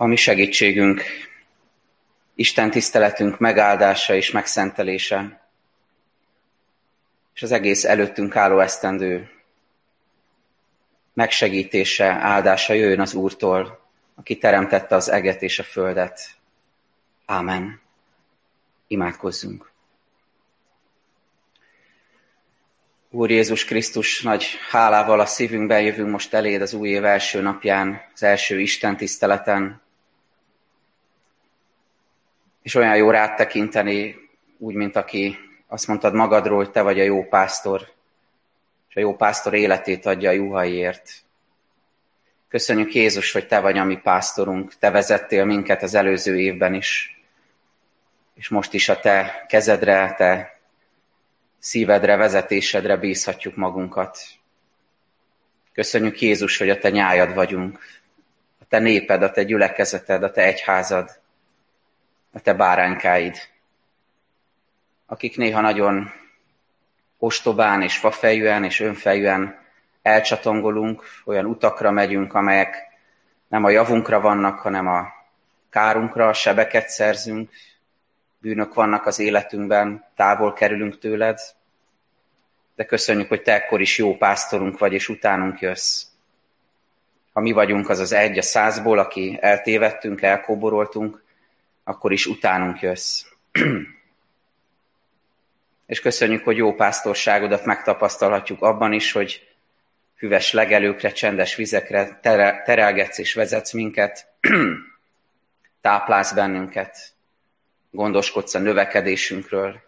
a mi segítségünk, Isten tiszteletünk megáldása és megszentelése, és az egész előttünk álló esztendő megsegítése, áldása jöjjön az Úrtól, aki teremtette az eget és a földet. Ámen. Imádkozzunk. Úr Jézus Krisztus, nagy hálával a szívünkben jövünk most eléd az új év első napján, az első Isten tiszteleten. És olyan jó rád tekinteni, úgy, mint aki azt mondtad magadról, hogy te vagy a jó pásztor, és a jó pásztor életét adja a juhaiért. Köszönjük Jézus, hogy te vagy a mi pásztorunk, te vezettél minket az előző évben is, és most is a te kezedre, te szívedre, vezetésedre bízhatjuk magunkat. Köszönjük Jézus, hogy a te nyájad vagyunk, a te néped, a te gyülekezeted, a te egyházad, a te báránykáid, akik néha nagyon ostobán és fafejűen és önfejűen elcsatongolunk, olyan utakra megyünk, amelyek nem a javunkra vannak, hanem a kárunkra, sebeket szerzünk, bűnök vannak az életünkben, távol kerülünk tőled, de köszönjük, hogy te ekkor is jó pásztorunk vagy, és utánunk jössz. Ha mi vagyunk az az egy a százból, aki eltévedtünk, elkóboroltunk, akkor is utánunk jössz. és köszönjük, hogy jó pásztorságodat megtapasztalhatjuk abban is, hogy hüves legelőkre, csendes vizekre terelgetsz és vezetsz minket, táplálsz bennünket, gondoskodsz a növekedésünkről,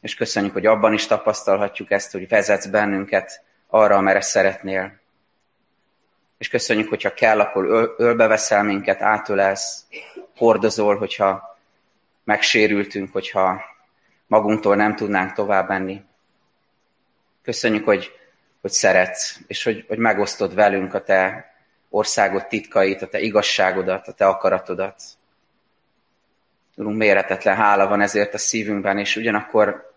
és köszönjük, hogy abban is tapasztalhatjuk ezt, hogy vezetsz bennünket arra, amerre szeretnél. És köszönjük, hogyha kell, akkor ölbeveszel minket, átölelsz, hordozol, hogyha megsérültünk, hogyha magunktól nem tudnánk tovább menni. Köszönjük, hogy, hogy szeretsz, és hogy, hogy megosztod velünk a te országod titkait, a te igazságodat, a te akaratodat. Úrunk, méretetlen hála van ezért a szívünkben, és ugyanakkor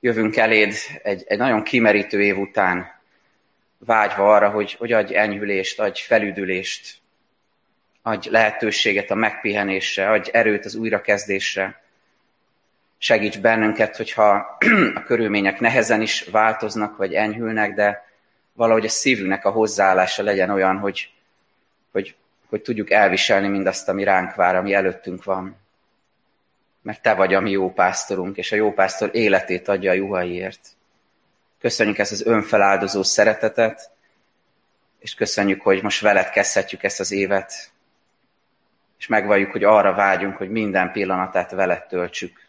jövünk eléd egy, egy nagyon kimerítő év után, vágyva arra, hogy, hogy adj enyhülést, adj felüdülést, adj lehetőséget a megpihenésre, adj erőt az újrakezdésre. Segíts bennünket, hogyha a körülmények nehezen is változnak, vagy enyhülnek, de valahogy a szívünknek a hozzáállása legyen olyan, hogy, hogy, hogy tudjuk elviselni mindazt, ami ránk vár, ami előttünk van mert te vagy a mi jó pásztorunk, és a jó pásztor életét adja a juhaiért. Köszönjük ezt az önfeláldozó szeretetet, és köszönjük, hogy most veled kezdhetjük ezt az évet, és megvalljuk, hogy arra vágyunk, hogy minden pillanatát veled töltsük.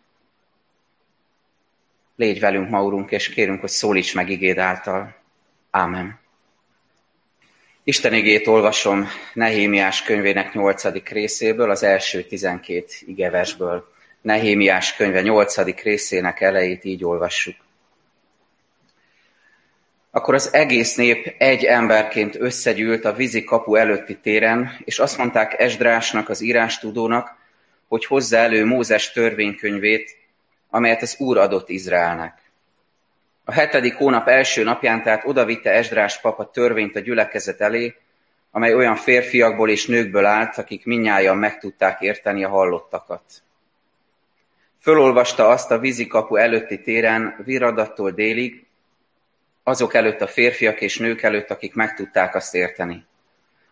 Légy velünk, ma, Urunk, és kérünk, hogy szólíts meg igéd által. Ámen. Isten igét olvasom Nehémiás könyvének nyolcadik részéből, az első tizenkét igeversből. Nehémiás könyve 8. részének elejét így olvassuk. Akkor az egész nép egy emberként összegyűlt a vízi kapu előtti téren, és azt mondták Esdrásnak, az írástudónak, hogy hozza elő Mózes törvénykönyvét, amelyet az Úr adott Izraelnek. A hetedik hónap első napján tehát odavitte Esdrás papa törvényt a gyülekezet elé, amely olyan férfiakból és nőkből állt, akik minnyáján meg tudták érteni a hallottakat. Fölolvasta azt a vízikapu előtti téren viradattól délig, azok előtt a férfiak és nők előtt, akik meg tudták azt érteni.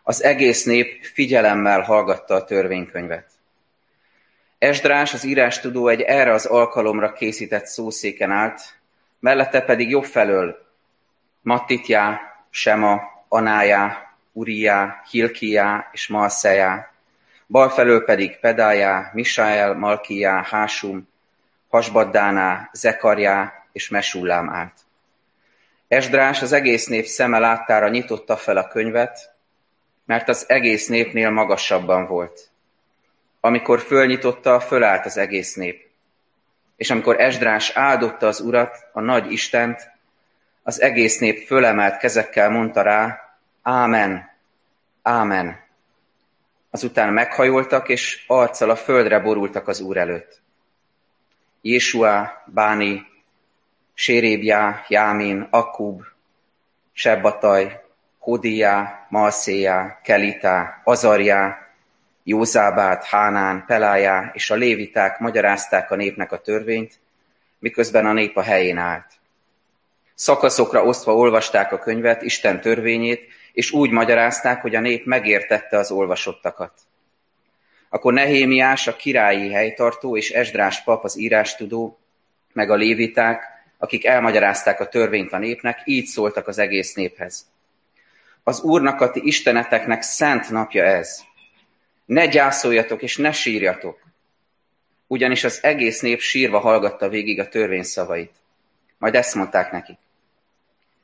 Az egész nép figyelemmel hallgatta a törvénykönyvet. Esdrás, az írástudó egy erre az alkalomra készített szószéken állt, mellette pedig jobb felől Mattitjá, Sema, Anájá, Uriá, Hilkiá és Malszejá, bal felől pedig Pedájá, Misael, Malkiá, Hásum, Hasbaddáná, Zekarjá és Mesullám állt. Esdrás az egész nép szeme láttára nyitotta fel a könyvet, mert az egész népnél magasabban volt. Amikor fölnyitotta, fölállt az egész nép. És amikor Esdrás áldotta az Urat, a nagy Istent, az egész nép fölemelt kezekkel mondta rá, Ámen, Ámen. Azután meghajoltak, és arccal a földre borultak az Úr előtt. Jésua, Báni, Sérébjá, Jámin, Akub, Sebbataj, Hodiá, Malszéjá, Kelitá, Azarjá, Józábát, Hánán, Pelájá és a léviták magyarázták a népnek a törvényt, miközben a nép a helyén állt. Szakaszokra osztva olvasták a könyvet, Isten törvényét, és úgy magyarázták, hogy a nép megértette az olvasottakat. Akkor Nehémiás, a királyi helytartó, és Esdrás pap, az írástudó, meg a léviták, akik elmagyarázták a törvényt a népnek, így szóltak az egész néphez. Az Úrnak a ti isteneteknek szent napja ez. Ne gyászoljatok és ne sírjatok. Ugyanis az egész nép sírva hallgatta végig a törvény szavait. Majd ezt mondták nekik.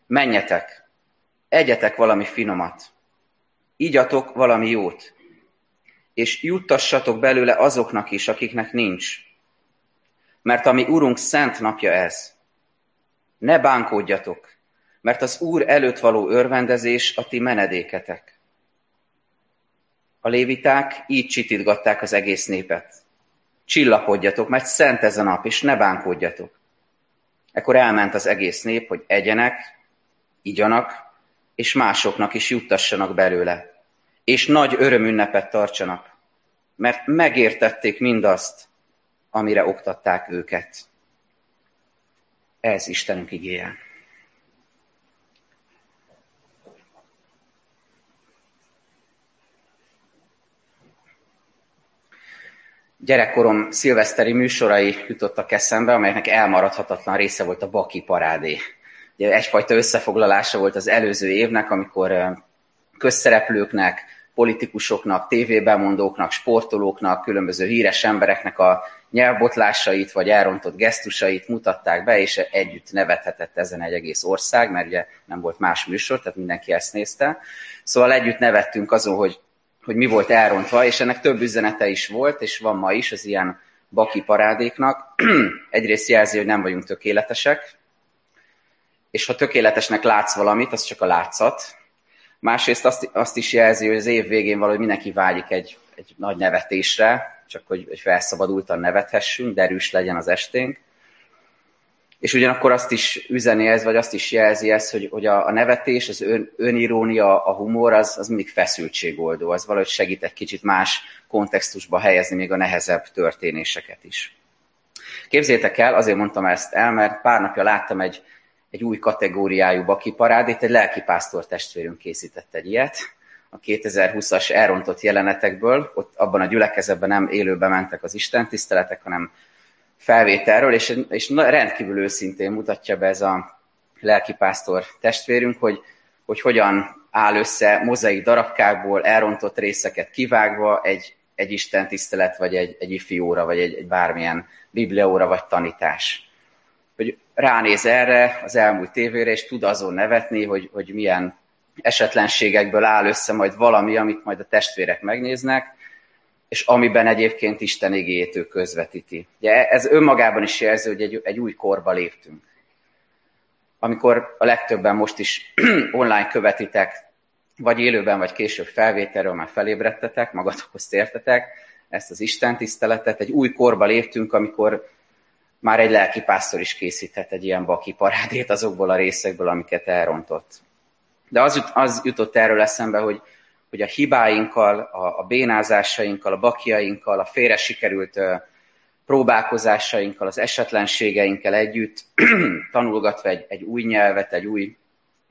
Menjetek, egyetek valami finomat, ígyatok valami jót, és juttassatok belőle azoknak is, akiknek nincs. Mert ami Urunk szent napja ez. Ne bánkódjatok, mert az Úr előtt való örvendezés a ti menedéketek. A léviták így csitítgatták az egész népet. Csillapodjatok, mert szent ez a nap, és ne bánkódjatok. Ekkor elment az egész nép, hogy egyenek, igyanak, és másoknak is juttassanak belőle. És nagy örömünnepet tartsanak, mert megértették mindazt, amire oktatták őket. Ez Istenünk igéje. Gyerekkorom szilveszteri műsorai jutottak eszembe, amelyeknek elmaradhatatlan része volt a Baki parádé. Ugye egyfajta összefoglalása volt az előző évnek, amikor közszereplőknek, politikusoknak, tévébemondóknak, sportolóknak, különböző híres embereknek a nyelvbotlásait vagy elrontott gesztusait mutatták be, és együtt nevethetett ezen egy egész ország, mert ugye nem volt más műsor, tehát mindenki ezt nézte. Szóval együtt nevettünk azon, hogy, hogy mi volt elrontva, és ennek több üzenete is volt, és van ma is az ilyen baki parádéknak. Egyrészt jelzi, hogy nem vagyunk tökéletesek, és ha tökéletesnek látsz valamit, az csak a látszat. Másrészt azt, azt is jelzi, hogy az év végén valahogy mindenki vágyik egy, egy nagy nevetésre, csak hogy, felszabadultan nevethessünk, derűs legyen az esténk. És ugyanakkor azt is üzeni ez, vagy azt is jelzi ez, hogy, hogy a, a nevetés, az ön, önirónia, a humor, az, az mindig feszültségoldó, az valahogy segít egy kicsit más kontextusba helyezni még a nehezebb történéseket is. Képzétek el, azért mondtam ezt el, mert pár napja láttam egy, egy új kategóriájú baki parádét, egy lelkipásztor testvérünk készített egy ilyet, a 2020-as elrontott jelenetekből, ott abban a gyülekezetben nem élőben mentek az Isten tiszteletek, hanem felvételről, és, és rendkívül őszintén mutatja be ez a lelkipásztor testvérünk, hogy, hogy hogyan áll össze mozaik darabkákból, elrontott részeket kivágva egy, egy Isten tisztelet, vagy egy, egy ifióra, vagy egy, egy bármilyen bibliaóra, vagy tanítás. Hogy ránéz erre az elmúlt tévére, és tud azon nevetni, hogy, hogy milyen esetlenségekből áll össze majd valami, amit majd a testvérek megnéznek, és amiben egyébként Isten igéjét ő közvetíti. Ugye ez önmagában is jelző, hogy egy, egy új korba léptünk. Amikor a legtöbben most is online követitek, vagy élőben, vagy később felvételről már felébredtetek, magatokhoz tértetek ezt az Isten tiszteletet, egy új korba léptünk, amikor már egy lelkipásztor is készíthet egy ilyen baki parádét azokból a részekből, amiket elrontott. De az, jut, az jutott erről eszembe, hogy, hogy a hibáinkkal, a, a bénázásainkkal, a bakiainkkal, a félre sikerült uh, próbálkozásainkkal, az esetlenségeinkkel együtt, tanulgatva egy, egy új nyelvet, egy új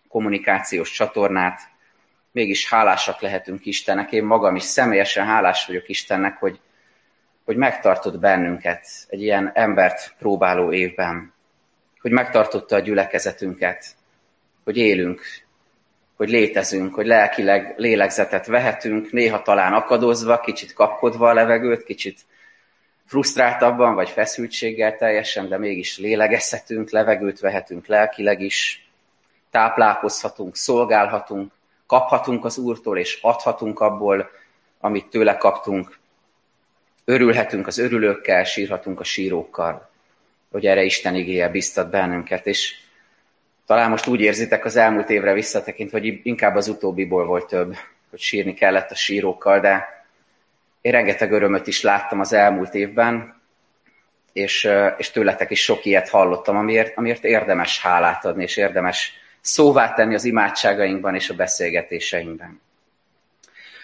kommunikációs csatornát, mégis hálásak lehetünk Istennek. Én magam is személyesen hálás vagyok Istennek, hogy, hogy megtartott bennünket egy ilyen embert próbáló évben, hogy megtartotta a gyülekezetünket, hogy élünk, hogy létezünk, hogy lelkileg lélegzetet vehetünk, néha talán akadozva, kicsit kapkodva a levegőt, kicsit frusztráltabban vagy feszültséggel teljesen, de mégis lélegezhetünk, levegőt vehetünk lelkileg is, táplálkozhatunk, szolgálhatunk, kaphatunk az Úrtól, és adhatunk abból, amit tőle kaptunk. Örülhetünk az örülőkkel, sírhatunk a sírókkal, hogy erre Isten igéje biztat bennünket, és talán most úgy érzitek az elmúlt évre visszatekint, hogy inkább az utóbbiból volt több, hogy sírni kellett a sírókkal, de én rengeteg örömöt is láttam az elmúlt évben, és, és tőletek is sok ilyet hallottam, amiért, amiért érdemes hálát adni, és érdemes szóvá tenni az imádságainkban és a beszélgetéseinkben.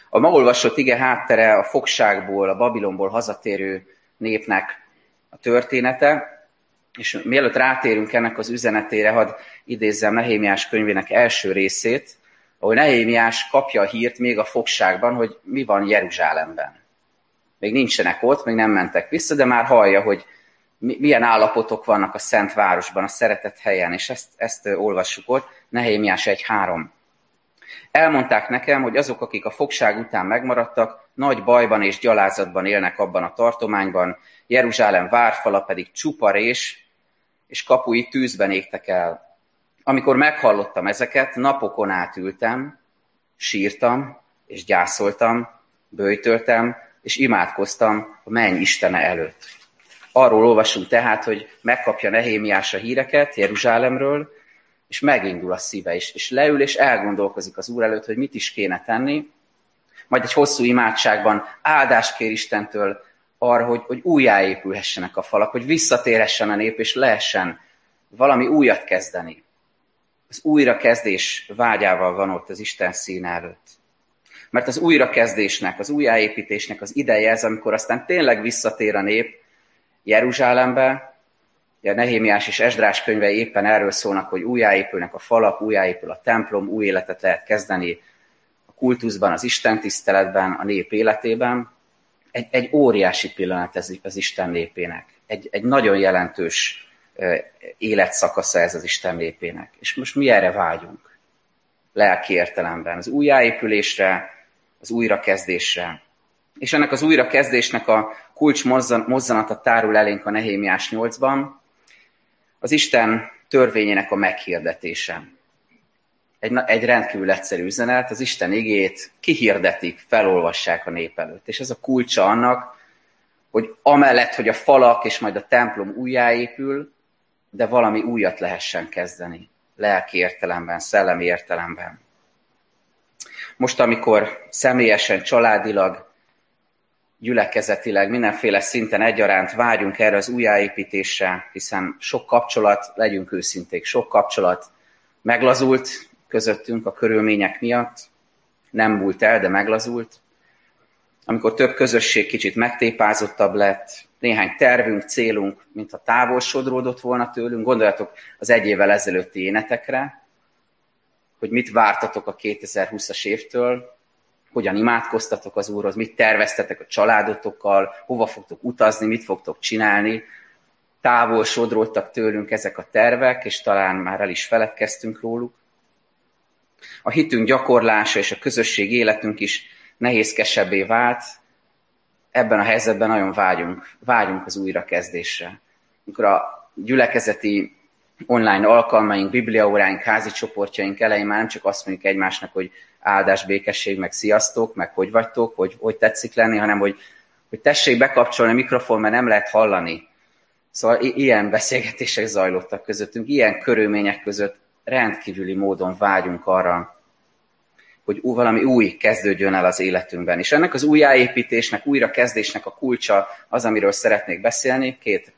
A ma olvasott ige háttere a fogságból, a Babilonból hazatérő népnek a története, és mielőtt rátérünk ennek az üzenetére, hadd idézzem Nehémiás könyvének első részét, ahol Nehémiás kapja a hírt még a fogságban, hogy mi van Jeruzsálemben. Még nincsenek ott, még nem mentek vissza, de már hallja, hogy milyen állapotok vannak a Szent Városban, a szeretett helyen, és ezt, ezt olvassuk ott, Nehémiás 1.3. Elmondták nekem, hogy azok, akik a fogság után megmaradtak, nagy bajban és gyalázatban élnek abban a tartományban, Jeruzsálem várfala pedig csupa rés, és kapui tűzben égtek el. Amikor meghallottam ezeket, napokon át ültem, sírtam, és gyászoltam, bőjtöltem, és imádkoztam a menny Istene előtt. Arról olvasunk tehát, hogy megkapja Nehémiás a híreket Jeruzsálemről, és megindul a szíve is, és leül és elgondolkozik az Úr előtt, hogy mit is kéne tenni, majd egy hosszú imádságban áldást kér Istentől arra, hogy, hogy újjáépülhessenek a falak, hogy visszatérhessen a nép, és lehessen valami újat kezdeni. Az újrakezdés vágyával van ott az Isten szín előtt. Mert az újrakezdésnek, az újjáépítésnek az ideje ez, amikor aztán tényleg visszatér a nép Jeruzsálembe, a Nehémiás és Esdrás könyvei éppen erről szólnak, hogy újjáépülnek a falak, újjáépül a templom, új életet lehet kezdeni a kultuszban, az Isten tiszteletben, a nép életében. Egy, egy óriási pillanat ez az Isten népének. Egy, egy nagyon jelentős életszakasza ez az Isten népének. És most mi erre vágyunk? Lelki értelemben. Az újjáépülésre, az újrakezdésre. És ennek az újrakezdésnek a kulcs mozzanata tárul elénk a Nehémiás 8-ban, az Isten törvényének a meghirdetése. Egy, egy rendkívül egyszerű üzenet, az Isten igét kihirdetik, felolvassák a nép előtt. És ez a kulcsa annak, hogy amellett, hogy a falak és majd a templom újjáépül, de valami újat lehessen kezdeni. Lelki értelemben, szellemi értelemben. Most, amikor személyesen, családilag gyülekezetileg mindenféle szinten egyaránt vágyunk erre az újjáépítésre, hiszen sok kapcsolat, legyünk őszinték, sok kapcsolat meglazult közöttünk a körülmények miatt, nem múlt el, de meglazult. Amikor több közösség kicsit megtépázottabb lett, néhány tervünk, célunk, mint a távol sodródott volna tőlünk. Gondoljatok az egy évvel ezelőtti énetekre, hogy mit vártatok a 2020-as évtől, hogyan imádkoztatok az Úrhoz, mit terveztetek a családotokkal, hova fogtok utazni, mit fogtok csinálni. Távol sodródtak tőlünk ezek a tervek, és talán már el is feledkeztünk róluk. A hitünk gyakorlása és a közösség életünk is nehézkesebbé vált. Ebben a helyzetben nagyon vágyunk, vágyunk az újrakezdésre. Amikor a gyülekezeti online alkalmaink, bibliaóráink, házi csoportjaink elején már nem csak azt mondjuk egymásnak, hogy áldás, békesség, meg sziasztok, meg hogy vagytok, hogy hogy tetszik lenni, hanem hogy, hogy tessék bekapcsolni a mikrofon, mert nem lehet hallani. Szóval i- ilyen beszélgetések zajlottak közöttünk, ilyen körülmények között rendkívüli módon vágyunk arra, hogy valami új kezdődjön el az életünkben. És ennek az újjáépítésnek, újrakezdésnek a kulcsa az, amiről szeretnék beszélni. Két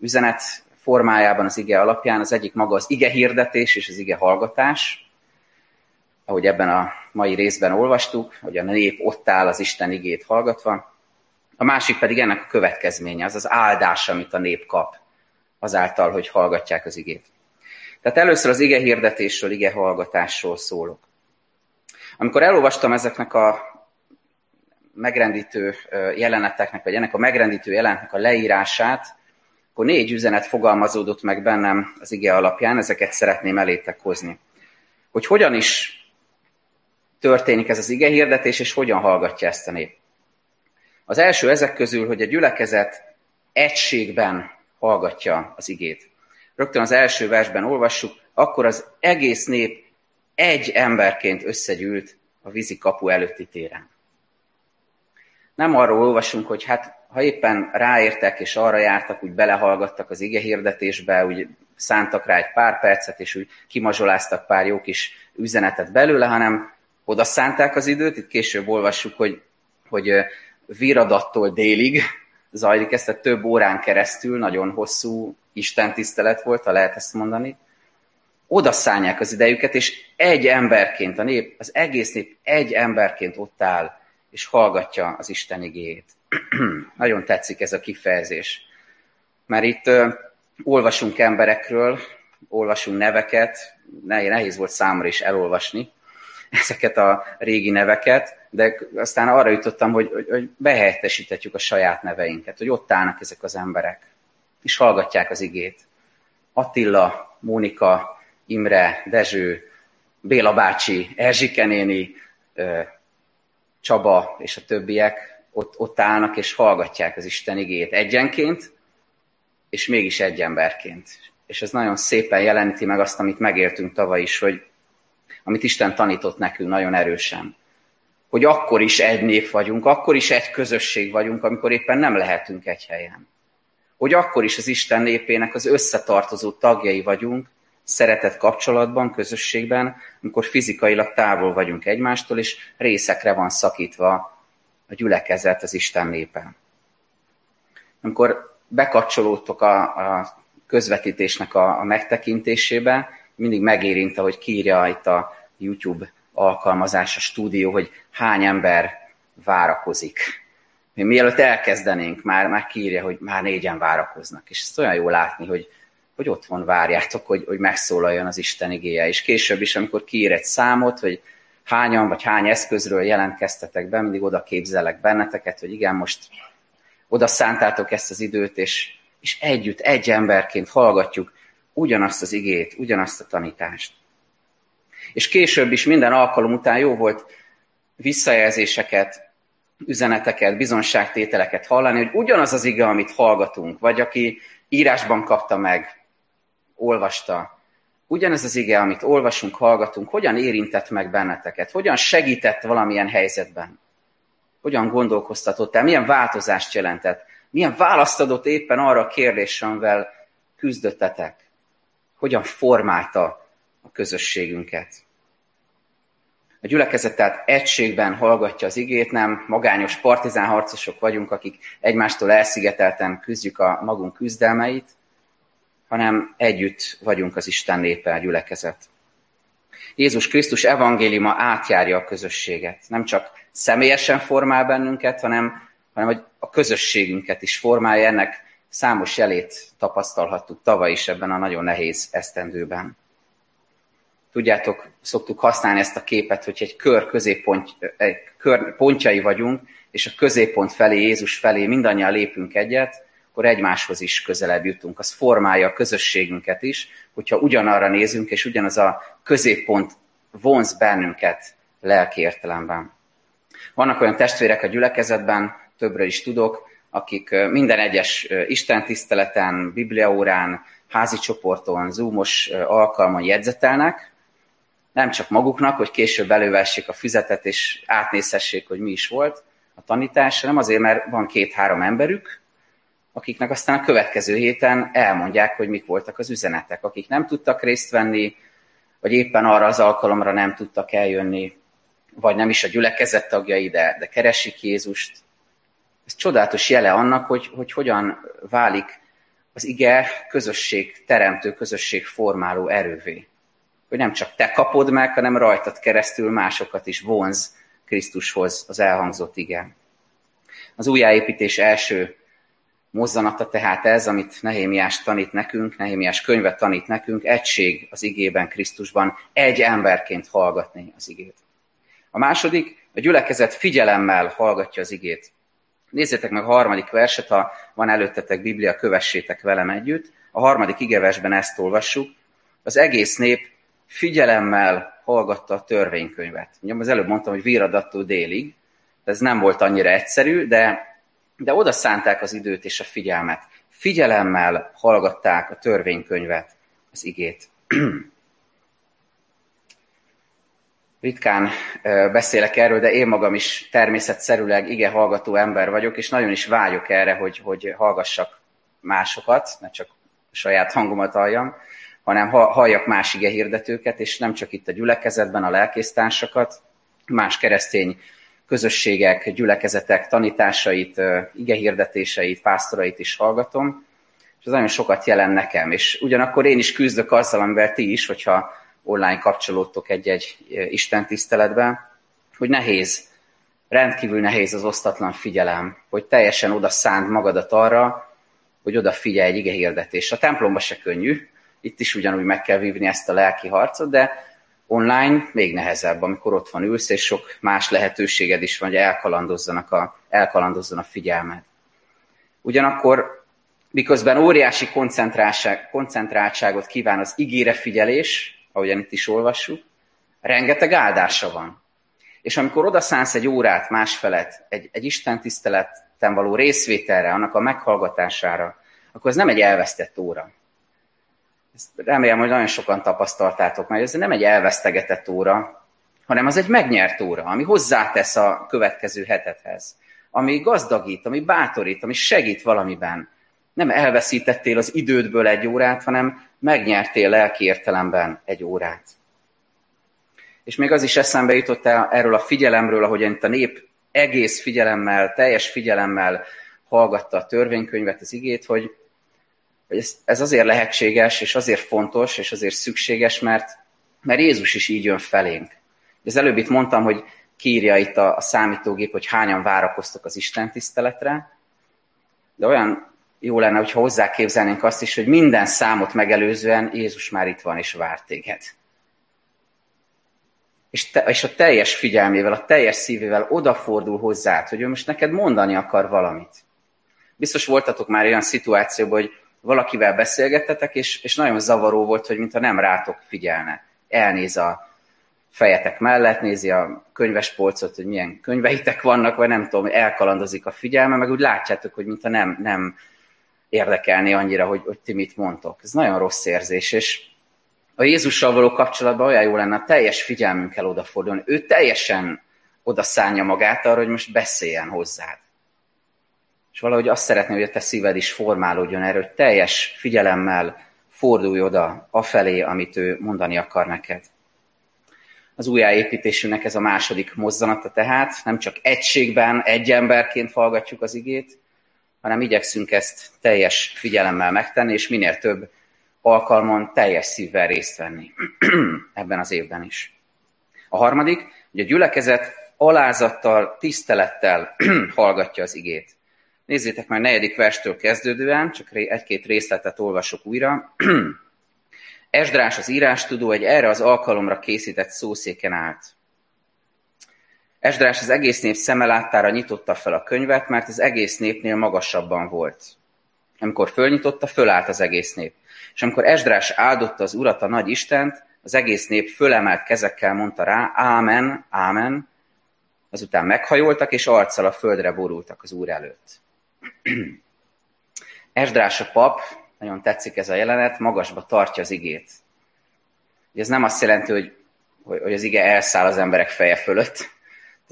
üzenet formájában az ige alapján. Az egyik maga az ige hirdetés és az ige hallgatás ahogy ebben a mai részben olvastuk, hogy a nép ott áll az Isten igét hallgatva. A másik pedig ennek a következménye, az az áldás, amit a nép kap azáltal, hogy hallgatják az igét. Tehát először az ige hirdetésről, ige hallgatásról szólok. Amikor elolvastam ezeknek a megrendítő jeleneteknek, vagy ennek a megrendítő jelenetnek a leírását, akkor négy üzenet fogalmazódott meg bennem az ige alapján, ezeket szeretném elétek hozni. Hogy hogyan is történik ez az ige hirdetés, és hogyan hallgatja ezt a nép. Az első ezek közül, hogy a gyülekezet egységben hallgatja az igét. Rögtön az első versben olvassuk, akkor az egész nép egy emberként összegyűlt a vízi kapu előtti téren. Nem arról olvasunk, hogy hát ha éppen ráértek és arra jártak, úgy belehallgattak az ige hirdetésbe, úgy szántak rá egy pár percet, és úgy kimazsoláztak pár jó kis üzenetet belőle, hanem oda szánták az időt, itt később olvassuk, hogy, hogy viradattól délig zajlik ezt, tehát több órán keresztül, nagyon hosszú Isten tisztelet volt, ha lehet ezt mondani. Oda szállják az idejüket, és egy emberként, a nép, az egész nép egy emberként ott áll és hallgatja az Isten igéjét. Nagyon tetszik ez a kifejezés. Mert itt ö, olvasunk emberekről, olvasunk neveket, nehéz volt számomra is elolvasni ezeket a régi neveket, de aztán arra jutottam, hogy, hogy, hogy behelyettesíthetjük a saját neveinket, hogy ott állnak ezek az emberek, és hallgatják az igét. Attila, Mónika, Imre, Dezső, Béla bácsi, Erzsike néni, Csaba és a többiek ott, ott állnak és hallgatják az Isten igét egyenként, és mégis egy emberként. És ez nagyon szépen jeleníti meg azt, amit megértünk tavaly is, hogy amit Isten tanított nekünk nagyon erősen. Hogy akkor is egy nép vagyunk, akkor is egy közösség vagyunk, amikor éppen nem lehetünk egy helyen. Hogy akkor is az Isten népének az összetartozó tagjai vagyunk, szeretett kapcsolatban, közösségben, amikor fizikailag távol vagyunk egymástól, és részekre van szakítva a gyülekezet az Isten népen. Amikor bekapcsolódtok a, a közvetítésnek a, a megtekintésébe, mindig megérint, hogy kiírja itt a YouTube alkalmazás, a stúdió, hogy hány ember várakozik. Mi mielőtt elkezdenénk, már, már kiírja, hogy már négyen várakoznak. És ezt olyan jó látni, hogy, hogy otthon várjátok, hogy, hogy megszólaljon az Isten igéje. És később is, amikor kiír egy számot, hogy hányan vagy hány eszközről jelentkeztetek be, mindig oda képzelek benneteket, hogy igen, most oda szántátok ezt az időt, és, és együtt, egy emberként hallgatjuk ugyanazt az igét, ugyanazt a tanítást. És később is minden alkalom után jó volt visszajelzéseket, üzeneteket, bizonságtételeket hallani, hogy ugyanaz az ige, amit hallgatunk, vagy aki írásban kapta meg, olvasta, ugyanez az ige, amit olvasunk, hallgatunk, hogyan érintett meg benneteket, hogyan segített valamilyen helyzetben, hogyan gondolkoztatott el, milyen változást jelentett, milyen választ adott éppen arra a kérdésre, küzdöttetek hogyan formálta a közösségünket. A gyülekezet tehát egységben hallgatja az igét, nem magányos partizánharcosok vagyunk, akik egymástól elszigetelten küzdjük a magunk küzdelmeit, hanem együtt vagyunk az Isten népe, a gyülekezet. Jézus Krisztus evangéliuma átjárja a közösséget. Nem csak személyesen formál bennünket, hanem, hanem a közösségünket is formálja. Ennek Számos jelét tapasztalhattuk tavaly is ebben a nagyon nehéz esztendőben. Tudjátok, szoktuk használni ezt a képet, hogy egy kör középpont, egy kör pontjai vagyunk, és a középpont felé, Jézus felé mindannyian lépünk egyet, akkor egymáshoz is közelebb jutunk. Az formálja a közösségünket is, hogyha ugyanarra nézünk, és ugyanaz a középpont vonz bennünket lelki értelemben. Vannak olyan testvérek a gyülekezetben, többre is tudok, akik minden egyes istentiszteleten, bibliaórán, házi csoporton, zoomos alkalmon jegyzetelnek, nem csak maguknak, hogy később elővessék a füzetet és átnézhessék, hogy mi is volt a tanítás, hanem azért, mert van két-három emberük, akiknek aztán a következő héten elmondják, hogy mik voltak az üzenetek, akik nem tudtak részt venni, vagy éppen arra az alkalomra nem tudtak eljönni, vagy nem is a gyülekezet tagjai, de, de keresik Jézust, ez csodálatos jele annak, hogy, hogy hogyan válik az ige közösség teremtő, közösség formáló erővé. Hogy nem csak te kapod meg, hanem rajtad keresztül másokat is vonz Krisztushoz az elhangzott ige. Az újjáépítés első mozzanata tehát ez, amit Nehémiás tanít nekünk, Nehémiás könyvet tanít nekünk, egység az igében, Krisztusban, egy emberként hallgatni az igét. A második, a gyülekezet figyelemmel hallgatja az igét. Nézzétek meg a harmadik verset, ha van előttetek Biblia, kövessétek velem együtt. A harmadik igeversben ezt olvassuk. Az egész nép figyelemmel hallgatta a törvénykönyvet. Ugye az előbb mondtam, hogy viradattól délig. Ez nem volt annyira egyszerű, de, de oda szánták az időt és a figyelmet. Figyelemmel hallgatták a törvénykönyvet, az igét. ritkán beszélek erről, de én magam is természetszerűleg ige hallgató ember vagyok, és nagyon is vágyok erre, hogy, hogy hallgassak másokat, ne csak saját hangomat halljam, hanem halljak más ige hirdetőket, és nem csak itt a gyülekezetben a lelkésztársakat, más keresztény közösségek, gyülekezetek tanításait, ige hirdetéseit, pásztorait is hallgatom, és ez nagyon sokat jelent nekem. És ugyanakkor én is küzdök azzal, amivel ti is, hogyha online kapcsolódtok egy-egy Isten tiszteletben, hogy nehéz rendkívül nehéz az osztatlan figyelem, hogy teljesen oda szánd magadat arra, hogy oda figyelj egy ige hirdetés. A templomba se könnyű, itt is ugyanúgy meg kell vívni ezt a lelki harcot, de online még nehezebb, amikor ott van ülsz, és sok más lehetőséged is van, hogy elkalandozzanak a, elkalandozzon a figyelmed. Ugyanakkor, miközben óriási koncentráltságot kíván az ígére figyelés, ahogyan itt is olvassuk, rengeteg áldása van. És amikor odaszánsz egy órát másfelet, egy, egy Isten tiszteleten való részvételre, annak a meghallgatására, akkor ez nem egy elvesztett óra. Ezt remélem, hogy nagyon sokan tapasztaltátok meg, ez nem egy elvesztegetett óra, hanem az egy megnyert óra, ami hozzátesz a következő hetethez, ami gazdagít, ami bátorít, ami segít valamiben. Nem elveszítettél az idődből egy órát, hanem megnyertél lelki értelemben egy órát. És még az is eszembe jutott el erről a figyelemről, ahogy itt a nép egész figyelemmel, teljes figyelemmel hallgatta a törvénykönyvet, az igét, hogy hogy ez, ez azért lehetséges, és azért fontos, és azért szükséges, mert, mert Jézus is így jön felénk. Az előbb itt mondtam, hogy kírja itt a, a számítógép, hogy hányan várakoztok az Isten tiszteletre, de olyan jó lenne, hogyha hozzáképzelnénk azt is, hogy minden számot megelőzően Jézus már itt van és vár téged. És, te, és a teljes figyelmével, a teljes szívével odafordul hozzád, hogy ő most neked mondani akar valamit. Biztos voltatok már olyan szituációban, hogy valakivel beszélgettetek, és, és nagyon zavaró volt, hogy mintha nem rátok figyelne. Elnéz a fejetek mellett, nézi a könyvespolcot, hogy milyen könyveitek vannak, vagy nem tudom, elkalandozik a figyelme, meg úgy látjátok, hogy mintha nem, nem érdekelné annyira, hogy, hogy ti mit mondtok. Ez nagyon rossz érzés, és a Jézussal való kapcsolatban olyan jó lenne, a teljes figyelmünkkel odafordulni. Ő teljesen odaszánja magát arra, hogy most beszéljen hozzád. És valahogy azt szeretném, hogy a te szíved is formálódjon erről, hogy teljes figyelemmel fordulj oda afelé, amit ő mondani akar neked. Az újjáépítésünknek ez a második mozzanata tehát, nem csak egységben, egy emberként hallgatjuk az igét, hanem igyekszünk ezt teljes figyelemmel megtenni, és minél több alkalmon teljes szívvel részt venni ebben az évben is. A harmadik, hogy a gyülekezet alázattal, tisztelettel hallgatja az igét. Nézzétek már negyedik verstől kezdődően, csak egy-két részletet olvasok újra. Esdrás az írástudó egy erre az alkalomra készített szószéken állt. Esdrás az egész nép szeme láttára nyitotta fel a könyvet, mert az egész népnél magasabban volt. Amikor fölnyitotta, fölállt az egész nép. És amikor Esdrás áldotta az Urat, a nagy Istent, az egész nép fölemelt kezekkel mondta rá, ámen, ámen, azután meghajoltak, és arccal a földre borultak az Úr előtt. Esdrás a pap, nagyon tetszik ez a jelenet, magasba tartja az igét. Ez nem azt jelenti, hogy, hogy az ige elszáll az emberek feje fölött.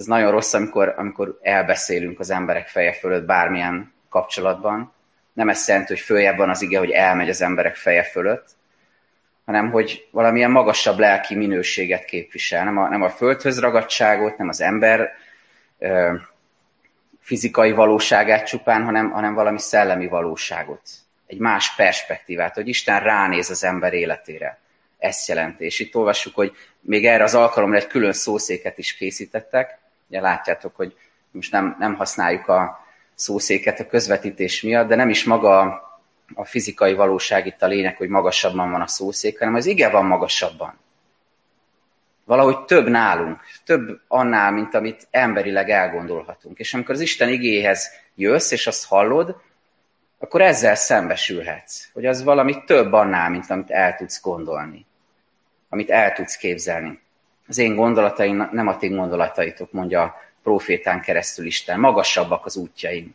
Ez nagyon rossz, amikor, amikor elbeszélünk az emberek feje fölött bármilyen kapcsolatban. Nem ezt jelenti, hogy följebb van az ige, hogy elmegy az emberek feje fölött, hanem hogy valamilyen magasabb lelki minőséget képvisel. Nem a, nem a földhöz ragadtságot, nem az ember fizikai valóságát csupán, hanem, hanem valami szellemi valóságot. Egy más perspektívát, hogy Isten ránéz az ember életére. Ezt jelenti. És itt olvassuk, hogy még erre az alkalomra egy külön szószéket is készítettek. Ugye látjátok, hogy most nem, nem használjuk a szószéket a közvetítés miatt, de nem is maga a fizikai valóság itt a lényeg, hogy magasabban van a szószék, hanem az ige van magasabban valahogy több nálunk, több annál, mint amit emberileg elgondolhatunk. És amikor az Isten igéhez jössz, és azt hallod, akkor ezzel szembesülhetsz, hogy az valami több annál, mint amit el tudsz gondolni, amit el tudsz képzelni. Az én gondolataim nem a ti gondolataitok, mondja a profétán keresztül Isten, magasabbak az útjaim.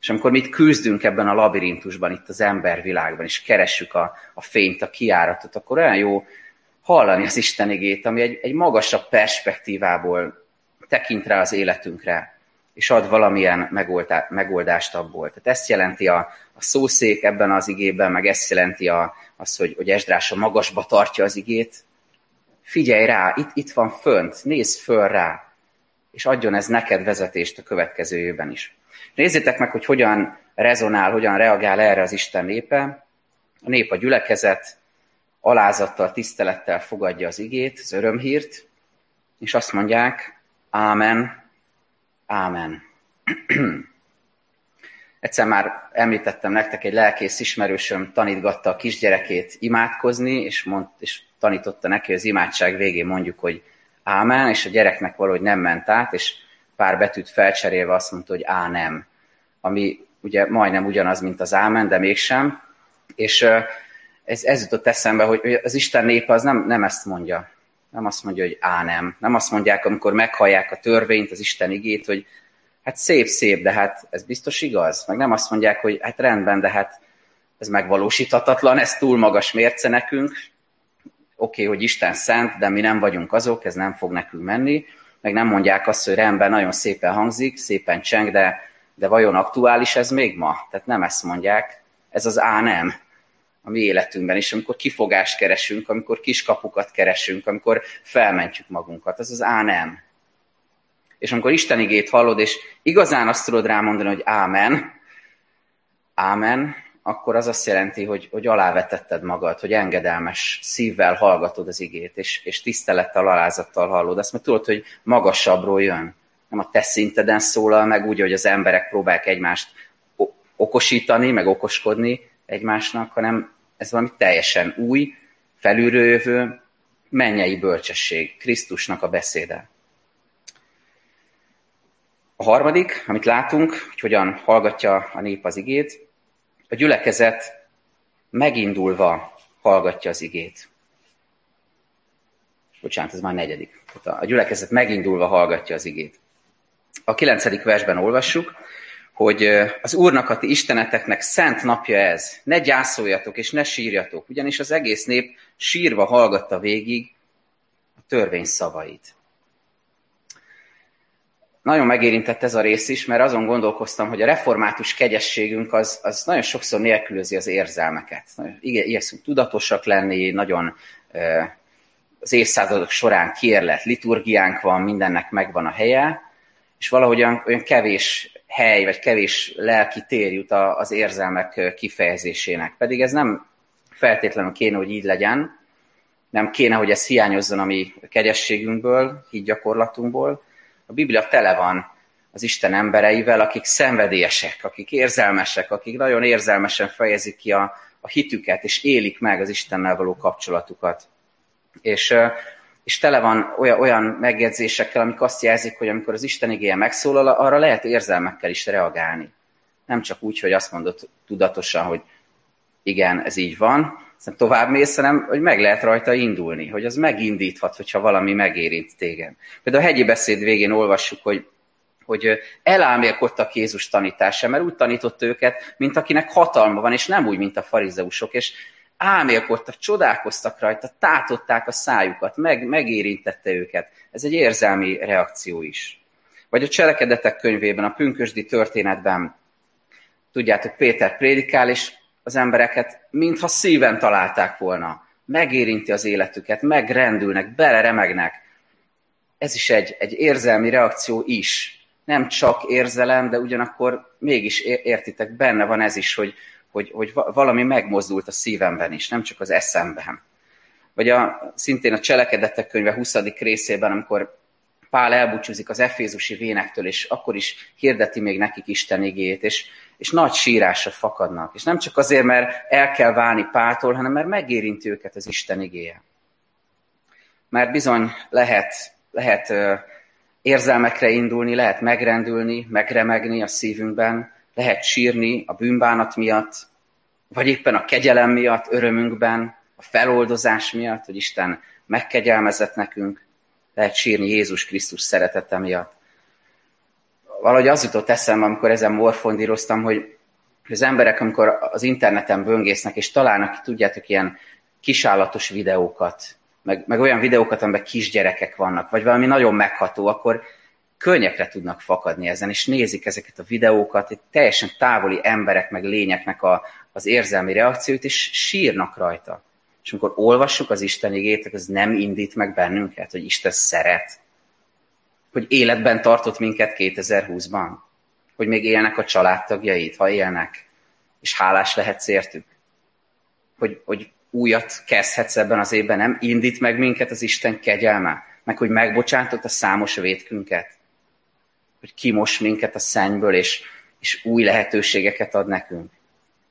És amikor mit küzdünk ebben a labirintusban, itt az embervilágban, és keressük a, a fényt, a kiáratot, akkor olyan jó hallani az Isten igét, ami egy, egy magasabb perspektívából tekint rá az életünkre, és ad valamilyen megoldá, megoldást abból. Tehát ezt jelenti a, a szószék ebben az igében, meg ezt jelenti a, az, hogy, hogy Esdrás a magasba tartja az igét. Figyelj rá, itt, itt van fönt, nézz föl rá, és adjon ez neked vezetést a következő évben is. Nézzétek meg, hogy hogyan rezonál, hogyan reagál erre az Isten népe. A nép a gyülekezet, alázattal, tisztelettel fogadja az igét, az örömhírt, és azt mondják, ámen, Ámen. Egyszer már említettem nektek, egy lelkész ismerősöm tanítgatta a kisgyerekét imádkozni, és, mond, és tanította neki, az imádság végén mondjuk, hogy ámen, és a gyereknek valahogy nem ment át, és pár betűt felcserélve azt mondta, hogy á nem. Ami ugye majdnem ugyanaz, mint az ámen, de mégsem. És ez, ez jutott eszembe, hogy az Isten népe az nem, nem ezt mondja. Nem azt mondja, hogy á nem. Nem azt mondják, amikor meghallják a törvényt, az Isten igét, hogy hát szép, szép, de hát ez biztos igaz. Meg nem azt mondják, hogy hát rendben, de hát ez megvalósíthatatlan, ez túl magas mérce nekünk. Oké, okay, hogy Isten szent, de mi nem vagyunk azok, ez nem fog nekünk menni. Meg nem mondják azt, hogy rendben, nagyon szépen hangzik, szépen cseng, de, de vajon aktuális ez még ma? Tehát nem ezt mondják, ez az á nem a mi életünkben is, amikor kifogást keresünk, amikor kiskapukat keresünk, amikor felmentjük magunkat. Ez az á nem. És amikor Isten igét hallod, és igazán azt tudod rámondani, hogy ámen, ámen, akkor az azt jelenti, hogy, hogy alávetetted magad, hogy engedelmes szívvel hallgatod az igét, és, és tisztelettel, alázattal hallod. Azt mert tudod, hogy magasabbról jön. Nem a te szinteden szólal meg úgy, hogy az emberek próbálják egymást okosítani, meg okoskodni egymásnak, hanem ez valami teljesen új, felülről jövő, mennyei bölcsesség, Krisztusnak a beszéde. A harmadik, amit látunk, hogy hogyan hallgatja a nép az igét, a gyülekezet megindulva hallgatja az igét. Bocsánat, ez már negyedik. A gyülekezet megindulva hallgatja az igét. A kilencedik versben olvassuk, hogy az Úrnak a ti isteneteknek szent napja ez. Ne gyászoljatok és ne sírjatok, ugyanis az egész nép sírva hallgatta végig a törvény szavait. Nagyon megérintett ez a rész is, mert azon gondolkoztam, hogy a református kegyességünk az, az nagyon sokszor nélkülözi az érzelmeket. Igyekszünk tudatosak lenni, nagyon az évszázadok során kérlet liturgiánk van, mindennek megvan a helye, és valahogy olyan, olyan kevés hely, vagy kevés lelki tér jut az érzelmek kifejezésének. Pedig ez nem feltétlenül kéne, hogy így legyen, nem kéne, hogy ez hiányozzon a mi kegyességünkből, gyakorlatunkból. A Biblia tele van az Isten embereivel, akik szenvedélyesek, akik érzelmesek, akik nagyon érzelmesen fejezik ki a, a hitüket, és élik meg az Istennel való kapcsolatukat. És és tele van olyan, olyan megjegyzésekkel, amik azt jelzik, hogy amikor az Isten igéje megszólal, arra lehet érzelmekkel is reagálni. Nem csak úgy, hogy azt mondod tudatosan, hogy igen, ez így van, aztán tovább mész, hanem hogy meg lehet rajta indulni, hogy az megindíthat, hogyha valami megérint téged. Például a hegyi beszéd végén olvassuk, hogy hogy elálmélkodtak Jézus tanítása, mert úgy tanított őket, mint akinek hatalma van, és nem úgy, mint a farizeusok, és álmélkodtak, csodálkoztak rajta, tátották a szájukat, meg, megérintette őket. Ez egy érzelmi reakció is. Vagy a cselekedetek könyvében, a pünkösdi történetben, tudjátok, Péter prédikál, és az embereket mintha szíven találták volna. Megérinti az életüket, megrendülnek, beleremegnek. Ez is egy, egy érzelmi reakció is. Nem csak érzelem, de ugyanakkor mégis értitek, benne van ez is, hogy, hogy, hogy valami megmozdult a szívemben is, nem csak az eszemben. Vagy a, szintén a cselekedetek könyve 20. részében, amikor Pál elbúcsúzik az efézusi vénektől, és akkor is hirdeti még nekik Isten igét, és, és nagy sírásra fakadnak. És nem csak azért, mert el kell válni Páltól, hanem mert megérinti őket az Isten igéje. Mert bizony lehet, lehet érzelmekre indulni, lehet megrendülni, megremegni a szívünkben, lehet sírni a bűnbánat miatt, vagy éppen a kegyelem miatt, örömünkben, a feloldozás miatt, hogy Isten megkegyelmezett nekünk, lehet sírni Jézus Krisztus szeretete miatt. Valahogy az jutott eszembe, amikor ezen morfondíroztam, hogy az emberek, amikor az interneten böngésznek, és találnak, tudjátok, ilyen kisállatos videókat, meg, meg olyan videókat, amiben kisgyerekek vannak, vagy valami nagyon megható, akkor könnyekre tudnak fakadni ezen, és nézik ezeket a videókat, egy teljesen távoli emberek, meg lényeknek a, az érzelmi reakciót, és sírnak rajta. És amikor olvassuk az Isten igét, ez nem indít meg bennünket, hogy Isten szeret, hogy életben tartott minket 2020-ban, hogy még élnek a családtagjait, ha élnek, és hálás lehetsz értük, hogy, hogy újat kezdhetsz ebben az évben, nem indít meg minket az Isten kegyelme, meg hogy megbocsátott a számos vétkünket, hogy kimos minket a szennyből, és, és új lehetőségeket ad nekünk.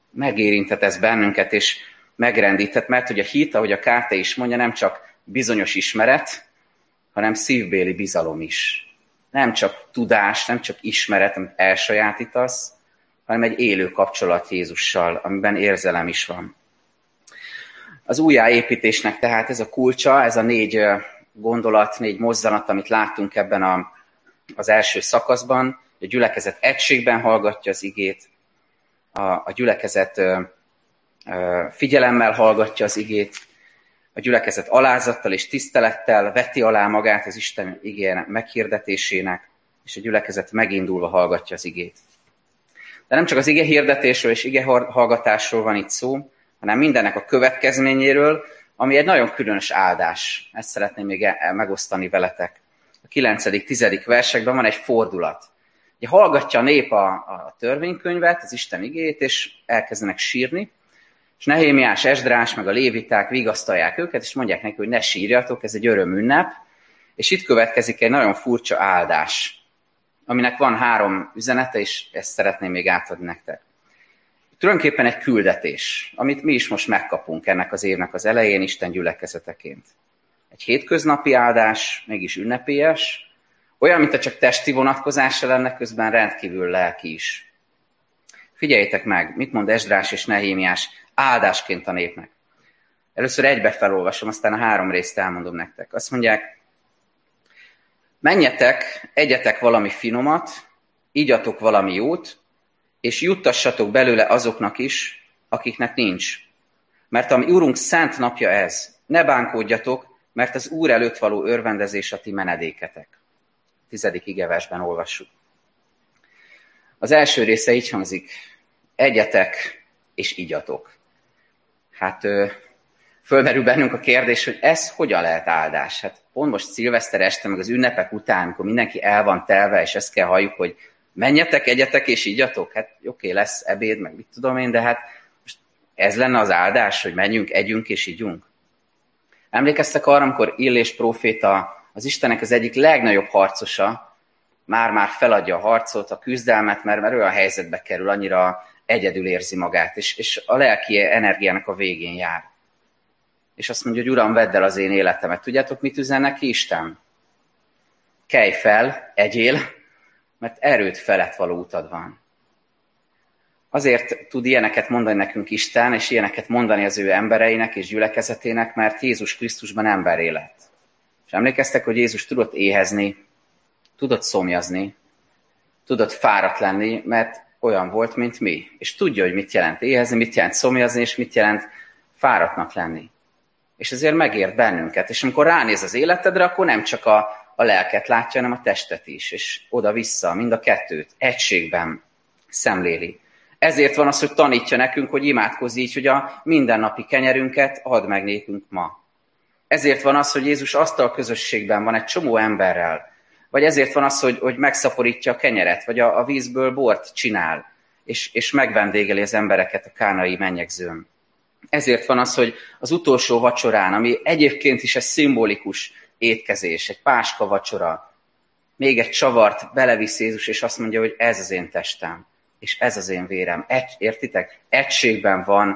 Megérintett ez bennünket, és megrendített, mert hogy a hit, ahogy a Kárte is mondja, nem csak bizonyos ismeret, hanem szívbéli bizalom is. Nem csak tudás, nem csak ismeret, amit elsajátítasz, hanem egy élő kapcsolat Jézussal, amiben érzelem is van. Az újjáépítésnek tehát ez a kulcsa, ez a négy gondolat, négy mozzanat, amit láttunk ebben a, az első szakaszban, a gyülekezet egységben hallgatja az igét, a, a gyülekezet figyelemmel hallgatja az igét, a gyülekezet alázattal és tisztelettel veti alá magát az Isten igének meghirdetésének, és a gyülekezet megindulva hallgatja az igét. De nem csak az ige hirdetésről és ige hallgatásról van itt szó, hanem mindennek a következményéről, ami egy nagyon különös áldás. Ezt szeretném még e- megosztani veletek. A 9.-10. versekben van egy fordulat. Ugye hallgatja a nép a, a törvénykönyvet, az Isten igét, és elkezdenek sírni, és Nehémiás, Esdrás, meg a léviták vigasztalják őket, és mondják neki, hogy ne sírjatok, ez egy örömünnep, és itt következik egy nagyon furcsa áldás, aminek van három üzenete, és ezt szeretném még átadni nektek. Tulajdonképpen egy küldetés, amit mi is most megkapunk ennek az évnek az elején Isten gyülekezeteként. Egy hétköznapi áldás, mégis ünnepélyes, olyan, mint a csak testi vonatkozása lenne, közben rendkívül lelki is. Figyeljétek meg, mit mond Esdrás és Nehémiás áldásként a népnek. Először egybe felolvasom, aztán a három részt elmondom nektek. Azt mondják, menjetek, egyetek valami finomat, igyatok valami jót, és juttassatok belőle azoknak is, akiknek nincs. Mert ami Úrunk szent napja ez, ne bánkódjatok, mert az Úr előtt való örvendezés a ti menedéketek. A tizedik igevesben olvassuk. Az első része így hangzik, egyetek és igyatok. Hát fölmerül bennünk a kérdés, hogy ez hogyan lehet áldás? Hát pont most szilveszter este, meg az ünnepek után, amikor mindenki el van telve, és ezt kell halljuk, hogy menjetek, egyetek és ígyatok. Hát oké, lesz ebéd, meg mit tudom én, de hát most ez lenne az áldás, hogy menjünk, együnk és ígyunk. Emlékeztek arra, amikor Illés próféta az Istenek az egyik legnagyobb harcosa, már-már feladja a harcot, a küzdelmet, mert, mert olyan helyzetbe kerül, annyira egyedül érzi magát, és, és a lelki energiának a végén jár. És azt mondja, hogy Uram, vedd el az én életemet. Tudjátok, mit üzen neki Isten? Kelj fel, egyél, mert erőt felett való utad van. Azért tud ilyeneket mondani nekünk Isten, és ilyeneket mondani az ő embereinek és gyülekezetének, mert Jézus Krisztusban ember lett. És emlékeztek, hogy Jézus tudott éhezni, tudott szomjazni, tudott fáradt lenni, mert olyan volt, mint mi. És tudja, hogy mit jelent éhezni, mit jelent szomjazni, és mit jelent fáradtnak lenni. És ezért megért bennünket. És amikor ránéz az életedre, akkor nem csak a, a lelket látja, hanem a testet is. És oda-vissza, mind a kettőt, egységben szemléli. Ezért van az, hogy tanítja nekünk, hogy imádkozz így, hogy a mindennapi kenyerünket add meg nékünk ma. Ezért van az, hogy Jézus asztal közösségben van egy csomó emberrel, vagy ezért van az, hogy, hogy megszaporítja a kenyeret, vagy a, a vízből bort csinál, és, és megvendégeli az embereket a kánai mennyegzőn. Ezért van az, hogy az utolsó vacsorán, ami egyébként is egy szimbolikus étkezés, egy páska vacsora, még egy csavart belevisz Jézus, és azt mondja, hogy ez az én testem, és ez az én vérem. Egy, értitek? Egységben van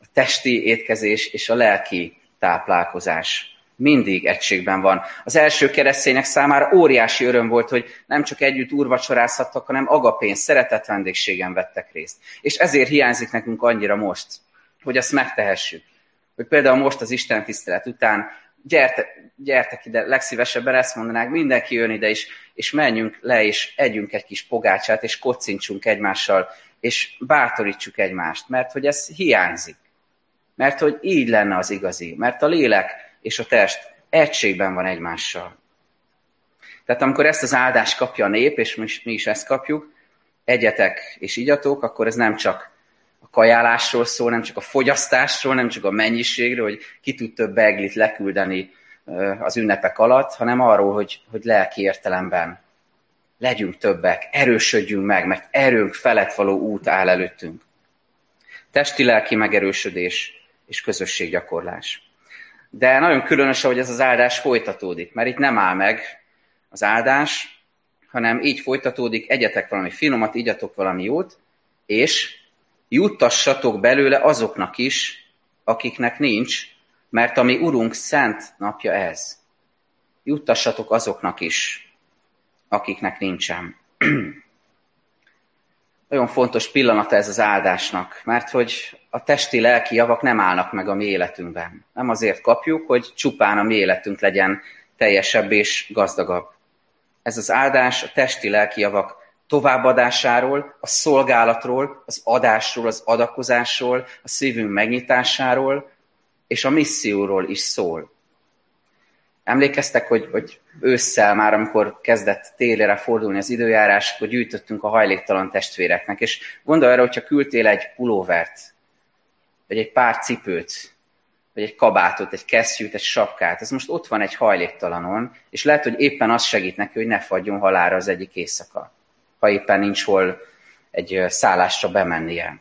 a testi étkezés és a lelki táplálkozás mindig egységben van. Az első keresztények számára óriási öröm volt, hogy nem csak együtt úrvacsorázhattak, hanem agapén, szeretett vendégségen vettek részt. És ezért hiányzik nekünk annyira most, hogy ezt megtehessük. Hogy például most az Isten tisztelet után gyerte, gyertek ide, legszívesebben ezt mondanák, mindenki jön ide is, és menjünk le, és együnk egy kis pogácsát, és kocincsunk egymással, és bátorítsuk egymást, mert hogy ez hiányzik. Mert hogy így lenne az igazi, mert a lélek és a test egységben van egymással. Tehát amikor ezt az áldást kapja a nép, és mi, is ezt kapjuk, egyetek és igyatok, akkor ez nem csak a kajálásról szól, nem csak a fogyasztásról, nem csak a mennyiségről, hogy ki tud több beglit leküldeni az ünnepek alatt, hanem arról, hogy, hogy lelki értelemben legyünk többek, erősödjünk meg, mert erőnk felett való út áll előttünk. Testi-lelki megerősödés és közösséggyakorlás. De nagyon különös, hogy ez az áldás folytatódik, mert itt nem áll meg az áldás, hanem így folytatódik, egyetek valami finomat, igyatok valami jót, és juttassatok belőle azoknak is, akiknek nincs, mert a mi Urunk szent napja ez. Juttassatok azoknak is, akiknek nincsen. Nagyon fontos pillanata ez az áldásnak, mert hogy a testi, lelki javak nem állnak meg a mi életünkben. Nem azért kapjuk, hogy csupán a mi életünk legyen teljesebb és gazdagabb. Ez az áldás a testi, lelki javak továbbadásáról, a szolgálatról, az adásról, az adakozásról, a szívünk megnyitásáról, és a misszióról is szól. Emlékeztek, hogy, hogy ősszel már, amikor kezdett télére fordulni az időjárás, akkor gyűjtöttünk a hajléktalan testvéreknek, és gondolj arra, hogyha küldtél egy pulóvert, vagy egy pár cipőt, vagy egy kabátot, egy kesztyűt, egy sapkát, ez most ott van egy hajléktalanon, és lehet, hogy éppen az segít neki, hogy ne fagyjon halára az egyik éjszaka, ha éppen nincs hol egy szállásra bemennie.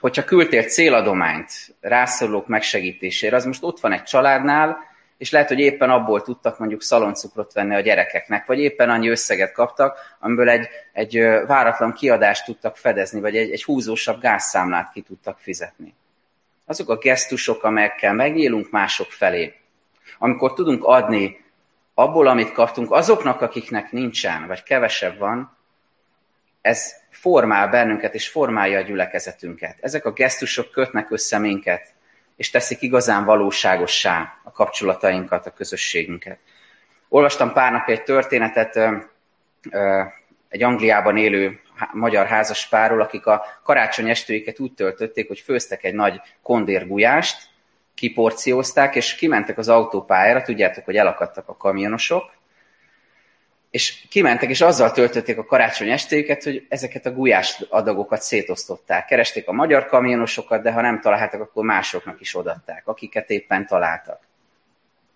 Hogyha küldtél céladományt rászorulók megsegítésére, az most ott van egy családnál, és lehet, hogy éppen abból tudtak mondjuk szaloncukrot venni a gyerekeknek, vagy éppen annyi összeget kaptak, amiből egy, egy váratlan kiadást tudtak fedezni, vagy egy, egy húzósabb gázszámlát ki tudtak fizetni. Azok a gesztusok, amelyekkel megnyílunk mások felé, amikor tudunk adni abból, amit kaptunk, azoknak, akiknek nincsen, vagy kevesebb van, ez formál bennünket, és formálja a gyülekezetünket. Ezek a gesztusok kötnek össze minket, és teszik igazán valóságossá a kapcsolatainkat, a közösségünket. Olvastam pár napja egy történetet egy Angliában élő magyar házaspárról, akik a karácsony estőiket úgy töltötték, hogy főztek egy nagy kondérgulyást, kiporciózták, és kimentek az autópályára, tudjátok, hogy elakadtak a kamionosok, és kimentek, és azzal töltötték a karácsony estéjüket, hogy ezeket a gulyás adagokat szétosztották. Keresték a magyar kamionosokat, de ha nem találtak, akkor másoknak is odatták, akiket éppen találtak.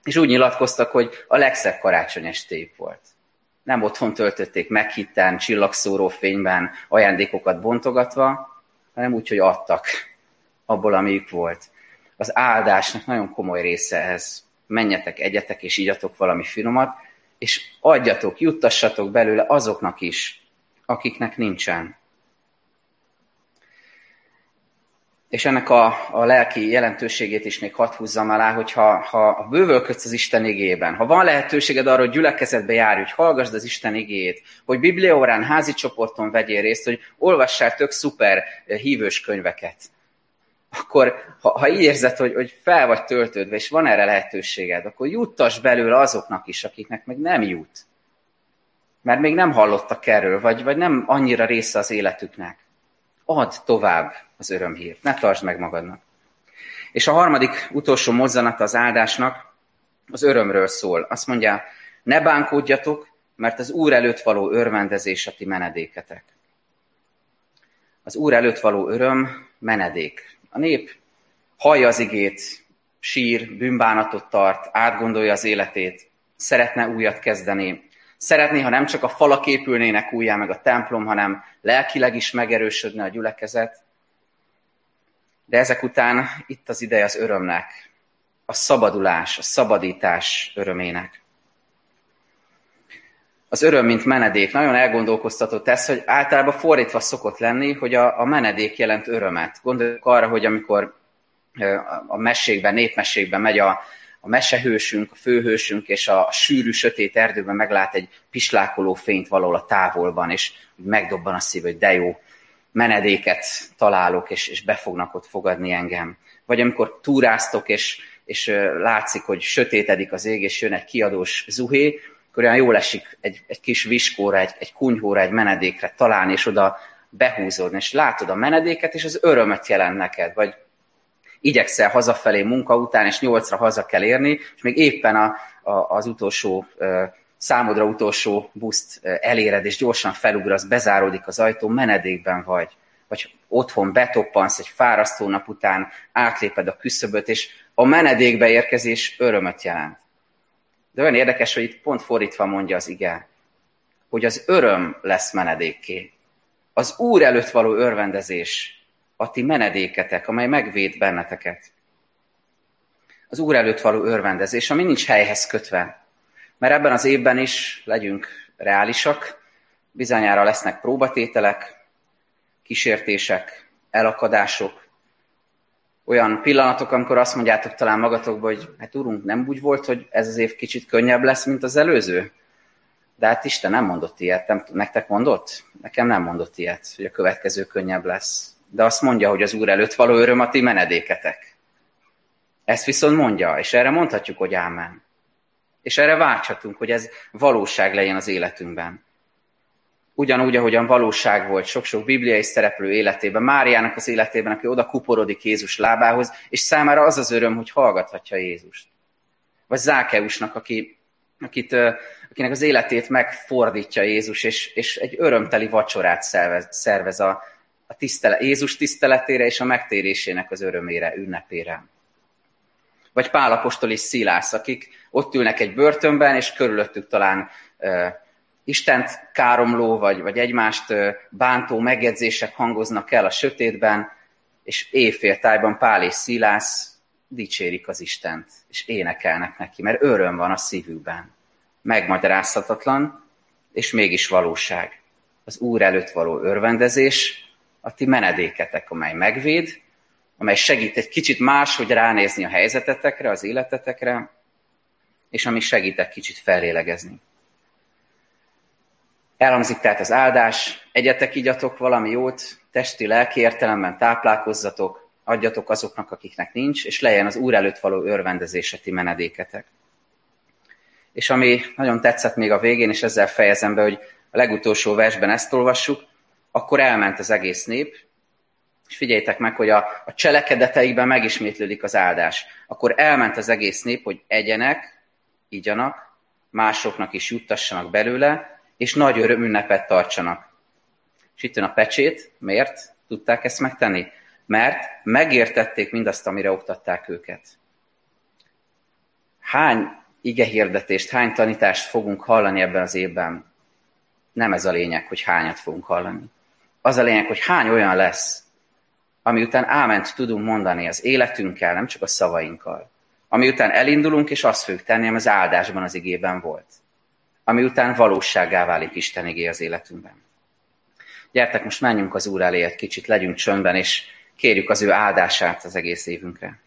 És úgy nyilatkoztak, hogy a legszebb karácsony estéjük volt. Nem otthon töltötték meghitten, csillagszóró fényben, ajándékokat bontogatva, hanem úgy, hogy adtak abból, amiük volt. Az áldásnak nagyon komoly része ez. Menjetek, egyetek és igyatok valami finomat, és adjatok, juttassatok belőle azoknak is, akiknek nincsen. És ennek a, a lelki jelentőségét is még hadd húzzam alá, hogy ha, ha bővölködsz az Isten igében, ha van lehetőséged arra, hogy gyülekezetbe járj, hogy hallgassd az Isten igét, hogy bibliaórán, házi csoporton vegyél részt, hogy olvassál tök szuper hívős könyveket, akkor ha, ha így érzed, hogy, hogy fel vagy töltődve, és van erre lehetőséged, akkor juttass belőle azoknak is, akiknek meg nem jut. Mert még nem hallottak erről, vagy, vagy nem annyira része az életüknek. Add tovább az örömhírt, ne tartsd meg magadnak. És a harmadik, utolsó mozzanat az áldásnak az örömről szól. Azt mondja, ne bánkódjatok, mert az Úr előtt való örvendezés a ti menedéketek. Az Úr előtt való öröm menedék. A nép hallja az igét, sír, bűnbánatot tart, átgondolja az életét, szeretne újat kezdeni. Szeretné, ha nem csak a falak épülnének újjá, meg a templom, hanem lelkileg is megerősödne a gyülekezet. De ezek után itt az ideje az örömnek, a szabadulás, a szabadítás örömének. Az öröm, mint menedék. Nagyon elgondolkoztatott ez, hogy általában fordítva szokott lenni, hogy a, a menedék jelent örömet. Gondoljuk arra, hogy amikor a mesékben, népmesékben megy a, a mesehősünk, a főhősünk, és a sűrű, sötét erdőben meglát egy pislákoló fényt valahol a távolban, és megdobban a szív, hogy de jó, menedéket találok, és, és be fognak ott fogadni engem. Vagy amikor túráztok, és, és látszik, hogy sötétedik az ég, és jön egy kiadós zuhé, akkor olyan jól esik egy, egy kis viskóra, egy, egy kunyhóra, egy menedékre találni, és oda behúzódni, és látod a menedéket, és az örömet jelent neked, vagy igyekszel hazafelé munka után, és nyolcra haza kell érni, és még éppen a, a, az utolsó, számodra utolsó buszt eléred, és gyorsan felugrasz, bezáródik az ajtó, menedékben vagy. Vagy otthon betoppansz egy fárasztó nap után, átléped a küszöböt, és a menedékbe érkezés örömöt jelent. De olyan érdekes, hogy itt pont fordítva mondja az ige, hogy az öröm lesz menedékké. Az Úr előtt való örvendezés a ti menedéketek, amely megvéd benneteket. Az Úr előtt való örvendezés, ami nincs helyhez kötve. Mert ebben az évben is legyünk reálisak, Bizonyára lesznek próbatételek, kísértések, elakadások, olyan pillanatok, amikor azt mondjátok talán magatokba, hogy hát úrunk, nem úgy volt, hogy ez az év kicsit könnyebb lesz, mint az előző? De hát Isten nem mondott ilyet, nem, nektek mondott? Nekem nem mondott ilyet, hogy a következő könnyebb lesz. De azt mondja, hogy az Úr előtt való öröm a ti menedéketek. Ezt viszont mondja, és erre mondhatjuk, hogy ámen. És erre várhatunk, hogy ez valóság legyen az életünkben. Ugyanúgy, ahogyan valóság volt sok-sok bibliai szereplő életében, Máriának az életében, aki oda kuporodik Jézus lábához, és számára az az öröm, hogy hallgathatja Jézust. Vagy Zákeusnak, aki, akit, akinek az életét megfordítja Jézus, és, és egy örömteli vacsorát szervez, szervez a, a tisztele, Jézus tiszteletére és a megtérésének az örömére, ünnepére. Vagy Pálapostól és Szilász, akik ott ülnek egy börtönben, és körülöttük talán Istent káromló, vagy, vagy egymást bántó megjegyzések hangoznak el a sötétben, és éjféltájban Pál és Szilász dicsérik az Istent, és énekelnek neki, mert öröm van a szívükben. Megmagyarázhatatlan, és mégis valóság. Az Úr előtt való örvendezés, a ti menedéketek, amely megvéd, amely segít egy kicsit máshogy ránézni a helyzetetekre, az életetekre, és ami segít egy kicsit felélegezni. Elhangzik tehát az áldás, egyetek igyatok valami jót, testi, lelki értelemben táplálkozzatok, adjatok azoknak, akiknek nincs, és legyen az Úr előtt való örvendezése ti menedéketek. És ami nagyon tetszett még a végén, és ezzel fejezem be, hogy a legutolsó versben ezt olvassuk, akkor elment az egész nép, és figyeljétek meg, hogy a, a cselekedeteikben megismétlődik az áldás. Akkor elment az egész nép, hogy egyenek, igyanak, másoknak is juttassanak belőle, és nagy örömünnepet tartsanak. És itt jön a pecsét. Miért tudták ezt megtenni? Mert megértették mindazt, amire oktatták őket. Hány ige hirdetést, hány tanítást fogunk hallani ebben az évben? Nem ez a lényeg, hogy hányat fogunk hallani. Az a lényeg, hogy hány olyan lesz, ami után áment tudunk mondani az életünkkel, nem csak a szavainkkal. Ami után elindulunk, és azt fogjuk tenni, ami az áldásban az igében volt. Ami után valóságá válik Isten igé az életünkben. Gyertek, most menjünk az Úr elé egy kicsit, legyünk csöndben, és kérjük az ő áldását az egész évünkre.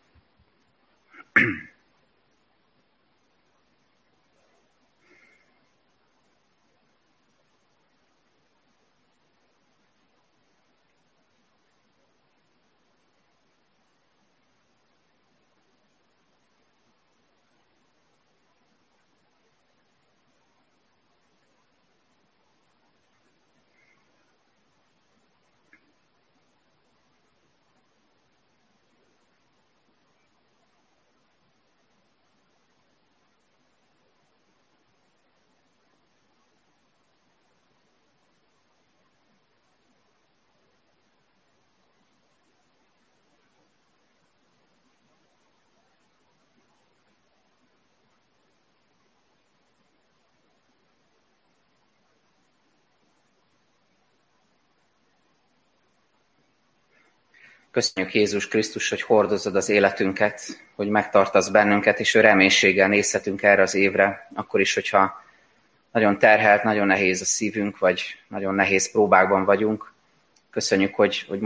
Köszönjük Jézus Krisztus, hogy hordozod az életünket, hogy megtartasz bennünket, és ő reménységgel nézhetünk erre az évre, akkor is, hogyha nagyon terhelt, nagyon nehéz a szívünk, vagy nagyon nehéz próbákban vagyunk. Köszönjük, hogy, hogy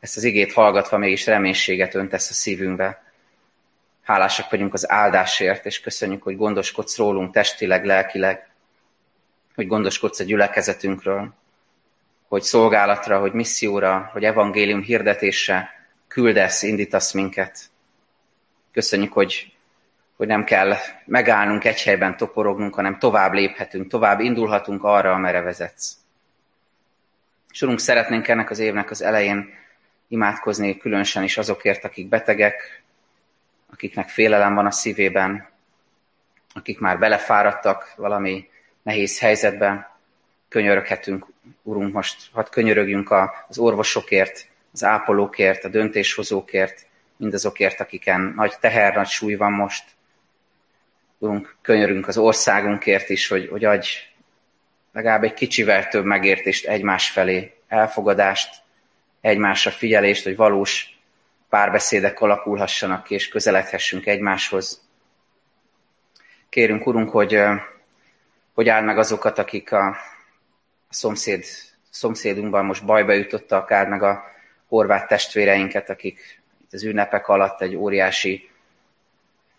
ezt az igét hallgatva mégis reménységet öntesz a szívünkbe. Hálásak vagyunk az áldásért, és köszönjük, hogy gondoskodsz rólunk testileg, lelkileg, hogy gondoskodsz a gyülekezetünkről, hogy szolgálatra, hogy misszióra, hogy evangélium hirdetésre küldesz, indítasz minket. Köszönjük, hogy, hogy nem kell megállnunk egy helyben toporognunk, hanem tovább léphetünk, tovább indulhatunk arra, amerre vezetsz. És szeretnénk ennek az évnek az elején imádkozni különösen is azokért, akik betegek, akiknek félelem van a szívében, akik már belefáradtak valami nehéz helyzetben, könyöröghetünk, Urunk, most hadd könyörögjünk az orvosokért, az ápolókért, a döntéshozókért, mindazokért, akiken nagy teher, nagy súly van most. Urunk, könyörünk az országunkért is, hogy, hogy adj legalább egy kicsivel több megértést egymás felé, elfogadást, egymásra figyelést, hogy valós párbeszédek alakulhassanak ki, és közeledhessünk egymáshoz. Kérünk, Urunk, hogy, hogy áld meg azokat, akik a szomszéd, szomszédunkban most bajba jutotta akár meg a horvát testvéreinket, akik itt az ünnepek alatt egy óriási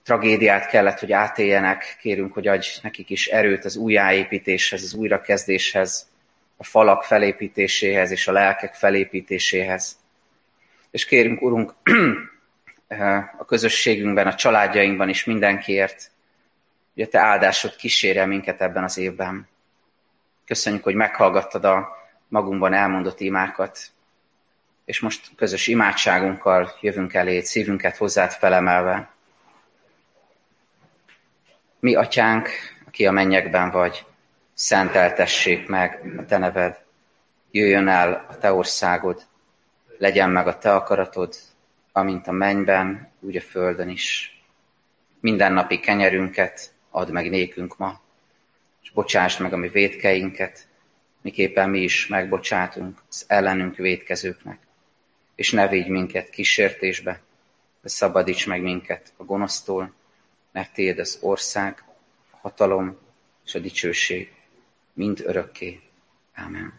tragédiát kellett, hogy átéljenek. Kérünk, hogy adj nekik is erőt az újjáépítéshez, az újrakezdéshez, a falak felépítéséhez és a lelkek felépítéséhez. És kérünk, Urunk, a közösségünkben, a családjainkban is mindenkiért, hogy a Te áldásod kísérje minket ebben az évben. Köszönjük, hogy meghallgattad a magunkban elmondott imákat, és most közös imádságunkkal jövünk elé, szívünket hozzád felemelve. Mi, atyánk, aki a mennyekben vagy, szenteltessék meg a te neved, jöjjön el a te országod, legyen meg a te akaratod, amint a mennyben, úgy a földön is. Minden napi kenyerünket add meg nékünk ma, és bocsásd meg a mi védkeinket, miképpen mi is megbocsátunk az ellenünk védkezőknek. És ne védj minket kísértésbe, de szabadíts meg minket a gonosztól, mert Tiéd az ország, a hatalom és a dicsőség mind örökké. Amen.